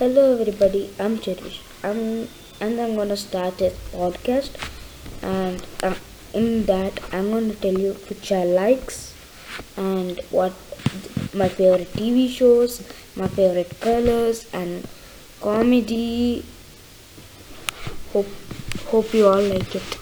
Hello everybody, I'm Cherish. I'm and I'm gonna start this podcast, and uh, in that I'm gonna tell you which I likes and what my favorite TV shows, my favorite colors, and comedy. Hope hope you all like it.